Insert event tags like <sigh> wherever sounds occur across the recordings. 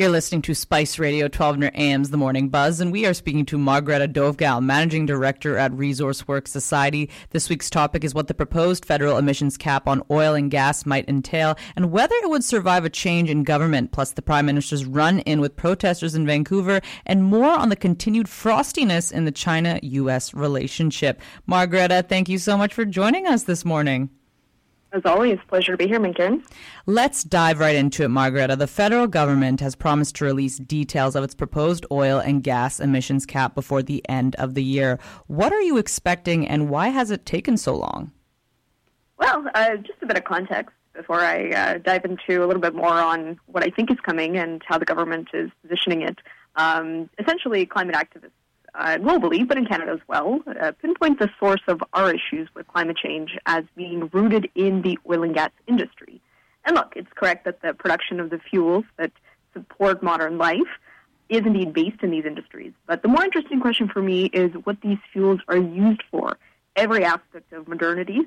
You're listening to Spice Radio 1200 AM's The Morning Buzz, and we are speaking to Margareta Dovgal, Managing Director at Resource Works Society. This week's topic is what the proposed federal emissions cap on oil and gas might entail, and whether it would survive a change in government, plus the Prime Minister's run in with protesters in Vancouver, and more on the continued frostiness in the China U.S. relationship. Margareta, thank you so much for joining us this morning. As always, pleasure to be here, Minkin. Let's dive right into it, Margareta. The federal government has promised to release details of its proposed oil and gas emissions cap before the end of the year. What are you expecting, and why has it taken so long? Well, uh, just a bit of context before I uh, dive into a little bit more on what I think is coming and how the government is positioning it. Um, essentially, climate activists uh, globally, but in Canada as well, uh, pinpoint the source of our issues with climate change as being rooted in the oil and gas industry. And look, it's correct that the production of the fuels that support modern life is indeed based in these industries. But the more interesting question for me is what these fuels are used for. Every aspect of modernity,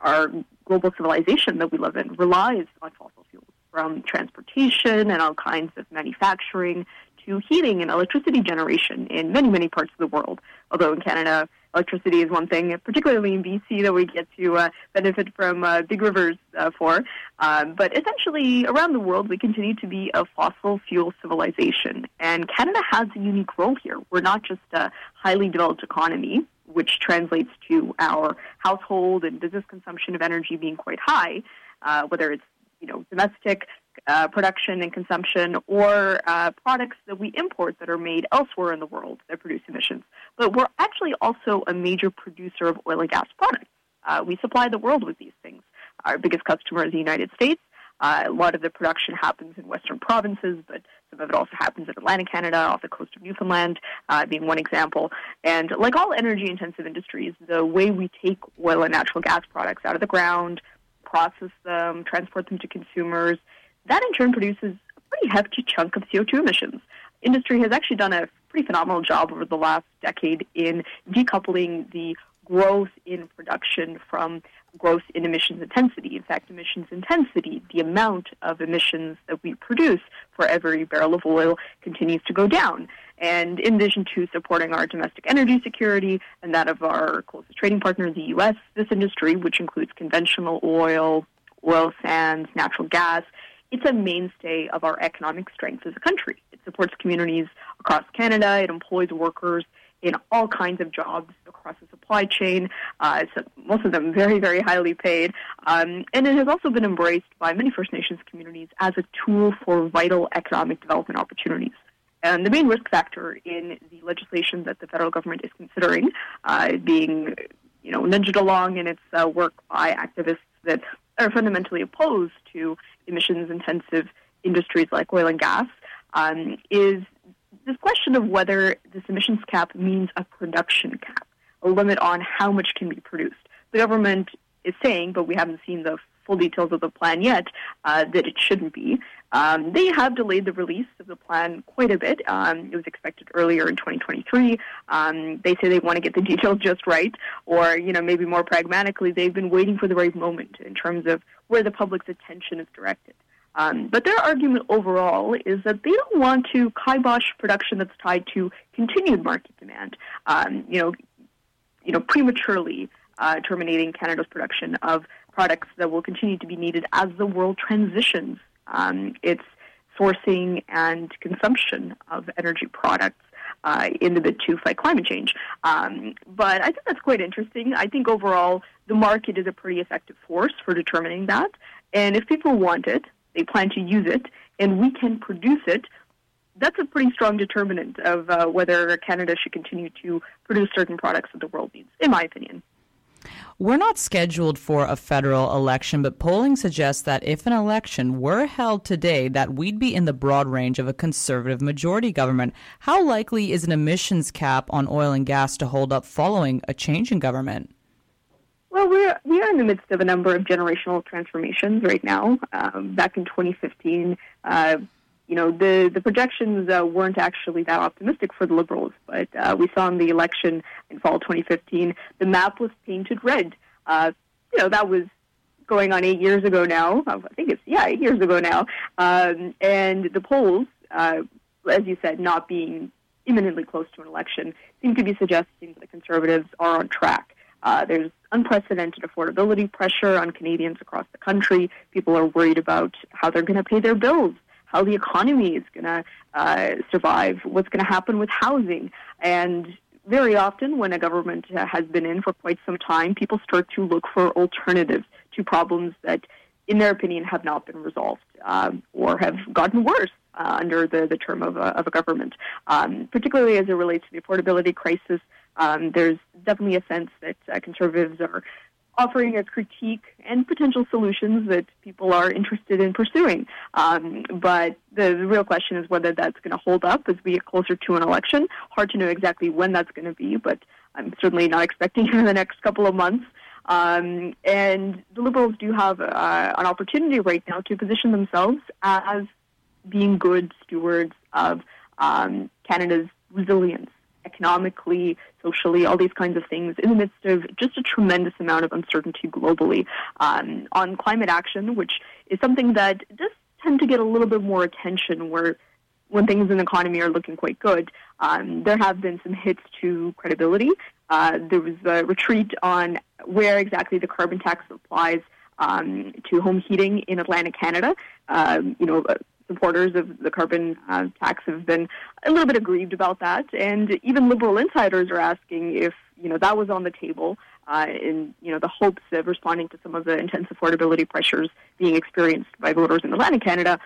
our global civilization that we live in, relies on fossil fuels, from transportation and all kinds of manufacturing to heating and electricity generation in many, many parts of the world. Although in Canada, electricity is one thing, particularly in BC, that we get to uh, benefit from uh, big rivers uh, for. Um, but essentially, around the world, we continue to be a fossil fuel civilization. And Canada has a unique role here. We're not just a highly developed economy, which translates to our household and business consumption of energy being quite high, uh, whether it's you know domestic uh, production and consumption or uh, products that we import that are made elsewhere in the world that produce emissions. But we're actually also a major producer of oil and gas products. Uh, we supply the world with these things. Our biggest customer is the United States. Uh, a lot of the production happens in western provinces, but some of it also happens in Atlantic Canada, off the coast of Newfoundland, uh, being one example. And like all energy intensive industries, the way we take oil and natural gas products out of the ground, process them, transport them to consumers, that in turn produces a pretty hefty chunk of CO2 emissions. Industry has actually done a pretty phenomenal job over the last decade in decoupling the growth in production from growth in emissions intensity. In fact, emissions intensity, the amount of emissions that we produce for every barrel of oil, continues to go down. And in addition to supporting our domestic energy security and that of our closest trading partner, the U.S., this industry, which includes conventional oil, oil sands, natural gas, it's a mainstay of our economic strength as a country. It supports communities across Canada. It employs workers in all kinds of jobs across the supply chain, uh, so most of them very, very highly paid. Um, and it has also been embraced by many First Nations communities as a tool for vital economic development opportunities. And the main risk factor in the legislation that the federal government is considering, uh, being you know nudged along in its uh, work by activists that are fundamentally opposed to emissions intensive industries like oil and gas um, is this question of whether this emissions cap means a production cap, a limit on how much can be produced. The government is saying, but we haven't seen the full details of the plan yet, uh, that it shouldn't be. Um, they have delayed the release of the plan quite a bit. Um, it was expected earlier in 2023. Um, they say they want to get the <laughs> details just right, or you know maybe more pragmatically, they've been waiting for the right moment in terms of where the public's attention is directed. Um, but their argument overall is that they don't want to kibosh production that's tied to continued market demand. Um, you know, you know, prematurely uh, terminating Canada's production of products that will continue to be needed as the world transitions um, its sourcing and consumption of energy products uh, in the bid to fight climate change. Um, but I think that's quite interesting. I think overall the market is a pretty effective force for determining that. And if people want it, they plan to use it, and we can produce it, that's a pretty strong determinant of uh, whether Canada should continue to produce certain products that the world needs, in my opinion. We're not scheduled for a federal election, but polling suggests that if an election were held today, that we'd be in the broad range of a conservative majority government. How likely is an emissions cap on oil and gas to hold up following a change in government? Well, we're we are in the midst of a number of generational transformations right now. Um, back in 2015, uh, you know, the, the projections uh, weren't actually that optimistic for the Liberals, but uh, we saw in the election in fall 2015, the map was painted red. Uh, you know, that was going on eight years ago now. I think it's, yeah, eight years ago now. Um, and the polls uh, as you said, not being imminently close to an election, seem to be suggesting that the Conservatives are on track. Uh, there's unprecedented affordability pressure on Canadians across the country. People are worried about how they're going to pay their bills, how the economy is going to uh, survive, what's going to happen with housing. And very often, when a government uh, has been in for quite some time, people start to look for alternatives to problems that, in their opinion, have not been resolved um, or have gotten worse. Uh, under the, the term of a, of a government, um, particularly as it relates to the affordability crisis. Um, there's definitely a sense that uh, conservatives are offering a critique and potential solutions that people are interested in pursuing. Um, but the, the, real question is whether that's going to hold up as we get closer to an election. Hard to know exactly when that's going to be, but I'm certainly not expecting it <laughs> in the next couple of months. Um, and the Liberals do have uh, an opportunity right now to position themselves as being good stewards of um, Canada's resilience economically, socially, all these kinds of things in the midst of just a tremendous amount of uncertainty globally um, on climate action, which is something that does tend to get a little bit more attention where when things in the economy are looking quite good. Um, there have been some hits to credibility. Uh, there was a retreat on where exactly the carbon tax applies um, to home heating in Atlantic Canada. Um, you know, supporters of the carbon uh, tax have been a little bit aggrieved about that, and even liberal insiders are asking if you know that was on the table uh, in you know the hopes of responding to some of the intense affordability pressures being experienced by voters in Atlantic Canada.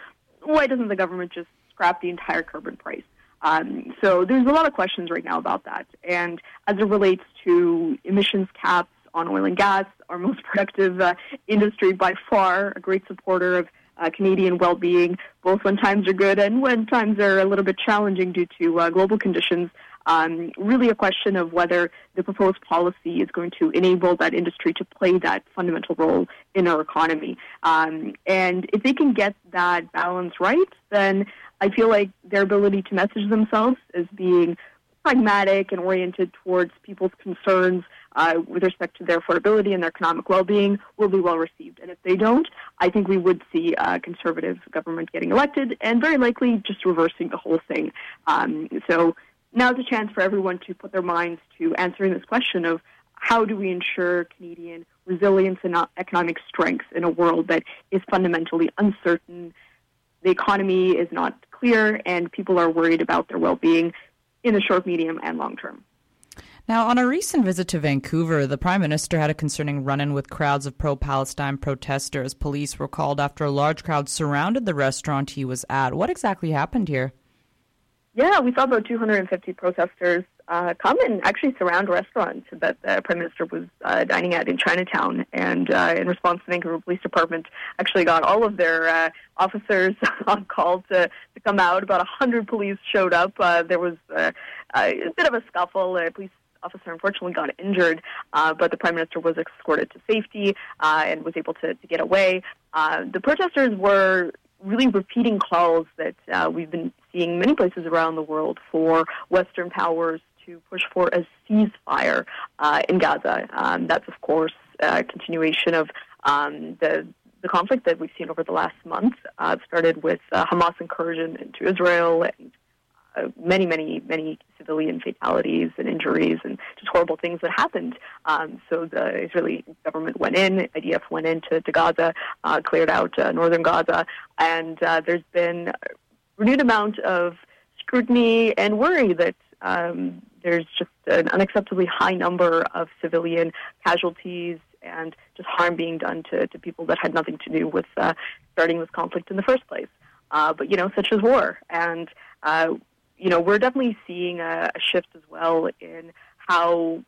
Why doesn't the government just scrap the entire carbon price? Um, so there's a lot of questions right now about that, and as it relates to emissions caps on oil and gas, our most <laughs> productive uh, industry by far, a great supporter of uh, Canadian well-being, both when times are good and when times are a little bit challenging due to uh, global conditions. Um, really, a question of whether the proposed policy is going to enable that industry to play that fundamental role in our economy. Um, and if they can get that balance right, then I feel like their ability to message themselves as being pragmatic and oriented towards people's concerns uh, with respect to their affordability and their economic well-being will be well received. And if they don't, I think we would see a conservative government getting elected and very likely just reversing the whole thing. Um, so now's a chance for everyone to put their minds to answering this question of how do we ensure Canadian resilience and economic strength in a world that is fundamentally uncertain. The economy is not clear, and people are worried about their well-being in the short, medium, and long term. Now, on a recent visit to Vancouver, the Prime Minister had a concerning run in with crowds of pro Palestine protesters. Police were called after a large crowd surrounded the restaurant he was at. What exactly happened here? Yeah, we saw about 250 protesters uh, come and actually surround a restaurant that the Prime Minister was uh, dining at in Chinatown. And uh, in response, the Vancouver Police Department actually got all of their uh, officers <laughs> on call to, to come out. About 100 police showed up. Uh, there was uh, a bit of a scuffle. Uh, police officer unfortunately got injured, uh, but the prime minister was escorted to safety uh, and was able to, to get away. Uh, the protesters were really repeating calls that uh, we've been seeing many places around the world for Western powers to push for a ceasefire uh, in Gaza. Um, that's, of course, a continuation of um, the the conflict that we've seen over the last month. Uh, started with uh, Hamas incursion into Israel and uh, many, many, many civilian fatalities and injuries and just horrible things that happened. Um, so the Israeli government went in, IDF went into to Gaza, uh, cleared out uh, northern Gaza, and uh, there's been a renewed amount of scrutiny and worry that um, there's just an unacceptably high number of civilian casualties and just harm being done to, to people that had nothing to do with uh, starting this conflict in the first place. But you know, such as war, and uh, you know, we're definitely seeing a, a shift as well in how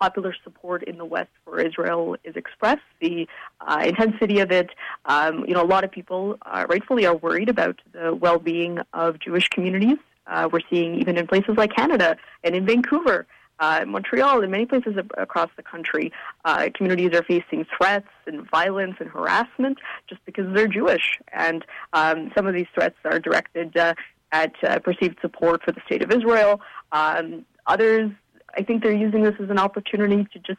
popular support in the West for Israel is expressed, the uh, intensity of it. Um, you know, a lot of people uh, rightfully are worried about the well-being of Jewish communities. Uh, we're seeing even in places like Canada and in Vancouver, uh, Montreal, and many places across the country, uh, communities are facing threats and violence and harassment just because they're Jewish. And um, some of these threats are directed uh, at uh, perceived support for the state of Israel. Um, others, I think they're using this as an opportunity to just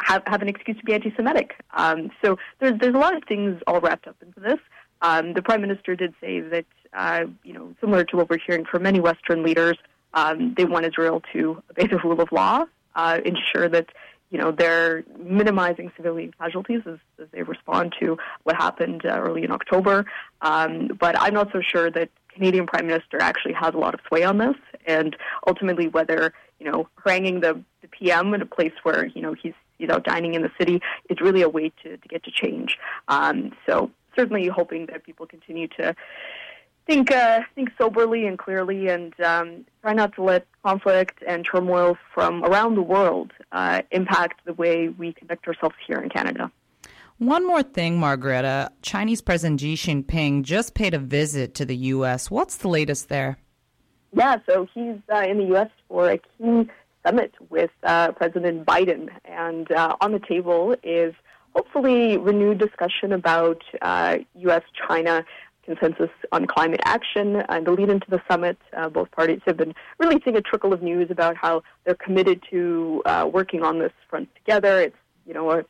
have, have an excuse to be anti-Semitic. Um, so there's there's a lot of things all wrapped up into this. Um, the prime minister did say that uh, you know, similar to what we're hearing from many Western leaders, um, they want Israel to obey the rule of law, uh, ensure that you know they're minimizing civilian casualties as, as they respond to what happened uh, early in October. Um, but I'm not so sure that Canadian Prime Minister actually has a lot of sway on this, and ultimately whether you know haranguing the, the PM in a place where you know he's you know dining in the city is really a way to, to get to change. Um, so certainly hoping that people continue to think uh, think soberly and clearly, and um, try not to let conflict and turmoil from around the world uh, impact the way we conduct ourselves here in Canada. One more thing, Margareta. Chinese President Xi Jinping just paid a visit to the U.S. What's the latest there? Yeah, so he's uh, in the U.S. for a key summit with uh, President Biden, and uh, on the table is hopefully renewed discussion about U.S. Uh, China consensus on climate action. And the lead into the summit, uh, both parties have been releasing a trickle of news about how they're committed to uh, working on this front together. It's you know a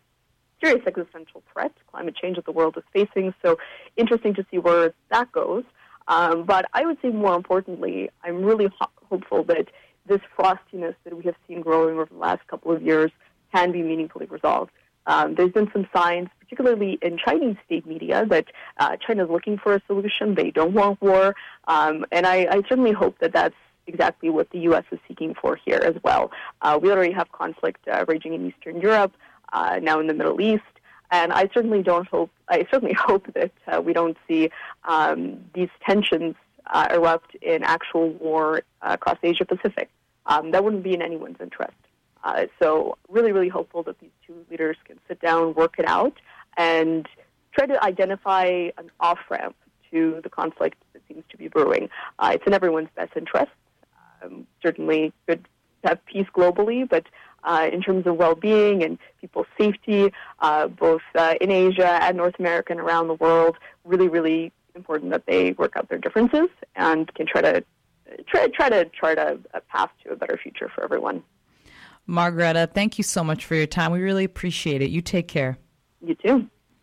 serious existential threat, climate change that the world is facing. So interesting to see where that goes. Um, but I would say more importantly, I'm really ho- hopeful that this frostiness that we have seen growing over the last couple of years can be meaningfully resolved. Um, there's been some signs, particularly in Chinese state media, that uh, China is looking for a solution. They don't want war. Um, and I, I, certainly hope that that's exactly what the U.S. is seeking for here as well. Uh, we already have conflict uh, raging in Eastern Europe, uh, now in the Middle East. And I certainly don't hope. I certainly <laughs> hope that uh, we don't see um, these tensions uh, erupt in actual war across Asia Pacific. Um, that wouldn't be in anyone's interest. Uh, so really, really hopeful that these two leaders can sit down, work it out, and try to identify an off ramp to the conflict that seems to be brewing. Uh, it's in everyone's best interest. Um, certainly, good to have peace globally, but uh, in terms of well-being and people's safety, uh, both uh, in Asia and North America and around the world, really, really important that they work out their differences and can try to try, try to chart a, a path to a better future for everyone. Margareta, thank you so much for your time. We really appreciate it. You take care. You too.